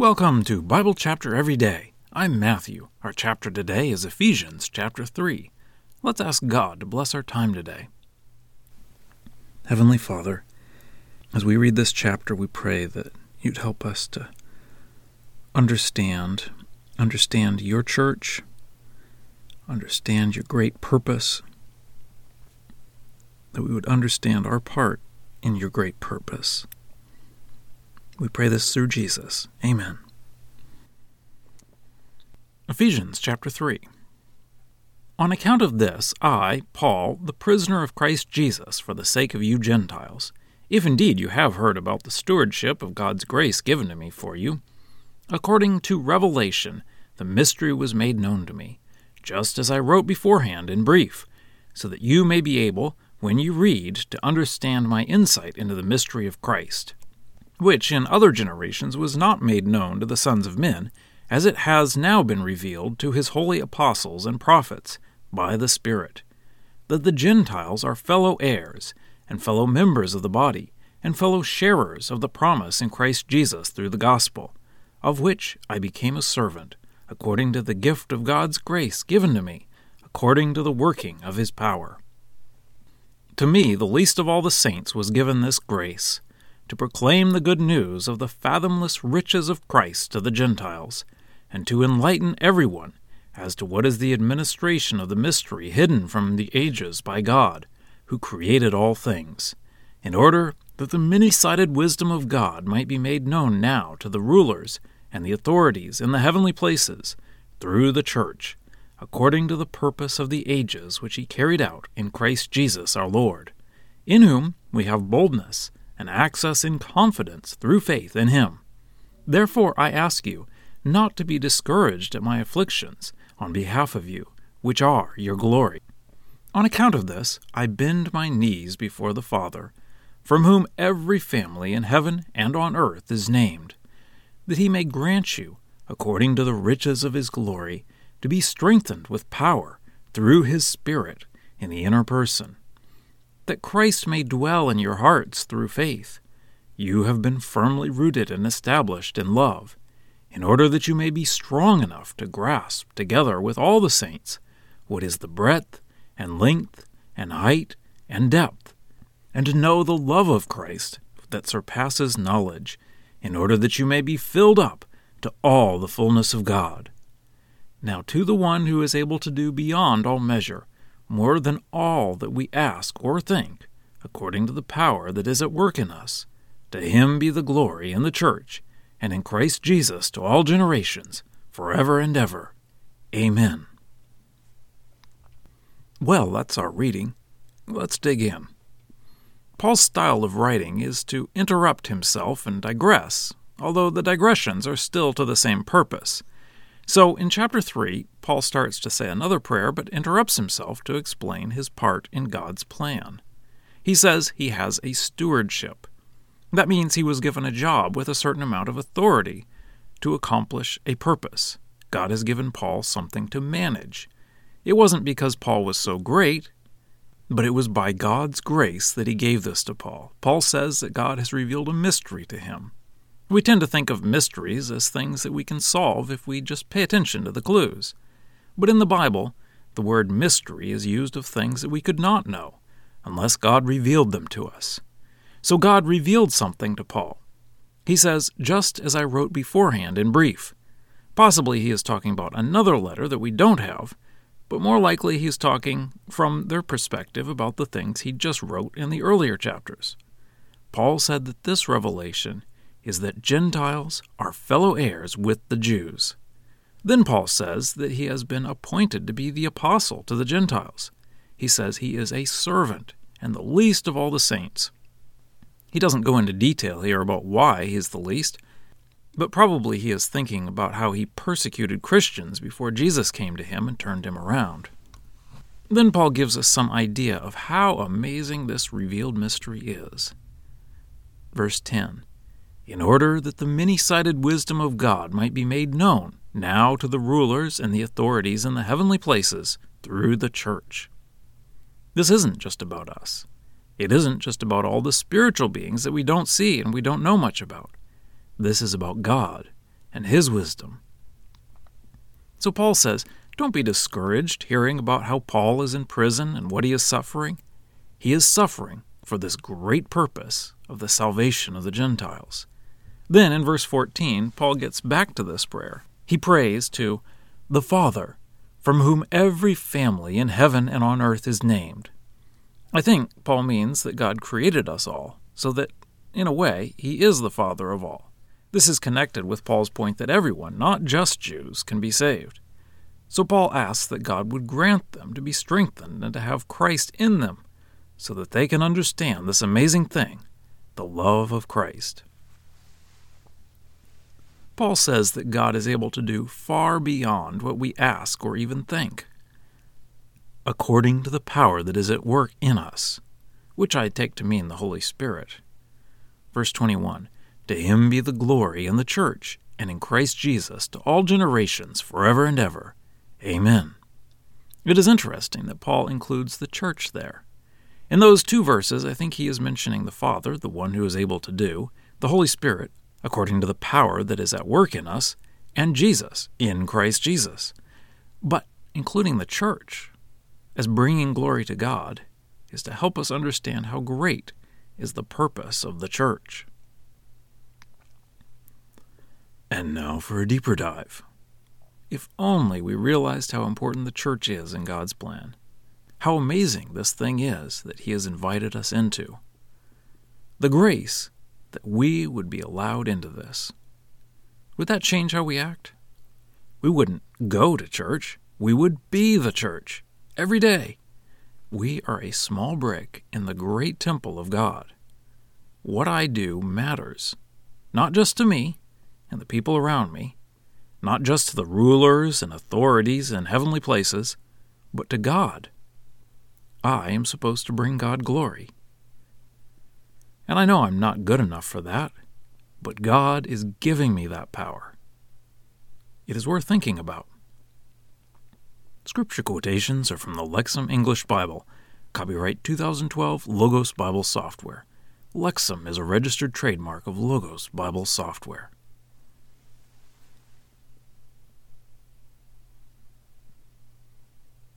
Welcome to Bible Chapter Every Day. I'm Matthew. Our chapter today is Ephesians chapter 3. Let's ask God to bless our time today. Heavenly Father, as we read this chapter, we pray that you'd help us to understand, understand your church, understand your great purpose, that we would understand our part in your great purpose. We pray this through Jesus. Amen. Ephesians chapter 3. On account of this, I, Paul, the prisoner of Christ Jesus, for the sake of you Gentiles, if indeed you have heard about the stewardship of God's grace given to me for you, according to revelation, the mystery was made known to me, just as I wrote beforehand in brief, so that you may be able, when you read, to understand my insight into the mystery of Christ which in other generations was not made known to the sons of men, as it has now been revealed to his holy apostles and prophets by the Spirit, that the Gentiles are fellow heirs, and fellow members of the body, and fellow sharers of the promise in Christ Jesus through the gospel, of which I became a servant, according to the gift of God's grace given to me, according to the working of his power. To me, the least of all the saints, was given this grace to proclaim the good news of the fathomless riches of Christ to the Gentiles, and to enlighten everyone as to what is the administration of the mystery hidden from the ages by God, who created all things, in order that the many sided wisdom of God might be made known now to the rulers and the authorities in the heavenly places through the Church, according to the purpose of the ages which He carried out in Christ Jesus our Lord, in whom we have boldness and access in confidence through faith in Him. Therefore, I ask you not to be discouraged at my afflictions on behalf of you, which are your glory. On account of this, I bend my knees before the Father, from whom every family in heaven and on earth is named, that he may grant you, according to the riches of his glory, to be strengthened with power through his Spirit in the inner person that Christ may dwell in your hearts through faith. You have been firmly rooted and established in love, in order that you may be strong enough to grasp, together with all the saints, what is the breadth and length and height and depth, and to know the love of Christ that surpasses knowledge, in order that you may be filled up to all the fullness of God. Now, to the one who is able to do beyond all measure, more than all that we ask or think, according to the power that is at work in us. To him be the glory in the church and in Christ Jesus to all generations, forever and ever. Amen. Well, that's our reading. Let's dig in. Paul's style of writing is to interrupt himself and digress, although the digressions are still to the same purpose. So in chapter 3, Paul starts to say another prayer but interrupts himself to explain his part in God's plan. He says he has a stewardship. That means he was given a job with a certain amount of authority to accomplish a purpose. God has given Paul something to manage. It wasn't because Paul was so great, but it was by God's grace that he gave this to Paul. Paul says that God has revealed a mystery to him. We tend to think of mysteries as things that we can solve if we just pay attention to the clues. But in the Bible, the word mystery is used of things that we could not know, unless God revealed them to us. So God revealed something to Paul. He says, just as I wrote beforehand in brief. Possibly he is talking about another letter that we don't have, but more likely he is talking from their perspective about the things he just wrote in the earlier chapters. Paul said that this revelation is that Gentiles are fellow heirs with the Jews. Then Paul says that he has been appointed to be the apostle to the Gentiles. He says he is a servant and the least of all the saints. He doesn't go into detail here about why he is the least, but probably he is thinking about how he persecuted Christians before Jesus came to him and turned him around. Then Paul gives us some idea of how amazing this revealed mystery is. Verse 10 in order that the many sided wisdom of God might be made known now to the rulers and the authorities in the heavenly places through the church. This isn't just about us. It isn't just about all the spiritual beings that we don't see and we don't know much about. This is about God and His wisdom. So Paul says, Don't be discouraged hearing about how Paul is in prison and what he is suffering. He is suffering for this great purpose of the salvation of the Gentiles. Then in verse 14, Paul gets back to this prayer. He prays to the Father, from whom every family in heaven and on earth is named. I think Paul means that God created us all, so that, in a way, he is the Father of all. This is connected with Paul's point that everyone, not just Jews, can be saved. So Paul asks that God would grant them to be strengthened and to have Christ in them, so that they can understand this amazing thing, the love of Christ. Paul says that God is able to do far beyond what we ask or even think. According to the power that is at work in us, which I take to mean the Holy Spirit. Verse 21 To him be the glory in the church and in Christ Jesus to all generations, forever and ever. Amen. It is interesting that Paul includes the church there. In those two verses, I think he is mentioning the Father, the one who is able to do, the Holy Spirit, according to the power that is at work in us, and Jesus, in Christ Jesus. But including the church, as bringing glory to God, is to help us understand how great is the purpose of the church. And now for a deeper dive. If only we realized how important the church is in God's plan. How amazing this thing is that He has invited us into. The grace that we would be allowed into this. Would that change how we act? We wouldn't go to church, we would be the church every day. We are a small brick in the great temple of God. What I do matters, not just to me and the people around me, not just to the rulers and authorities in heavenly places, but to God. I am supposed to bring God glory. And I know I'm not good enough for that, but God is giving me that power. It is worth thinking about. Scripture quotations are from the Lexham English Bible, copyright 2012 Logos Bible Software. Lexham is a registered trademark of Logos Bible Software.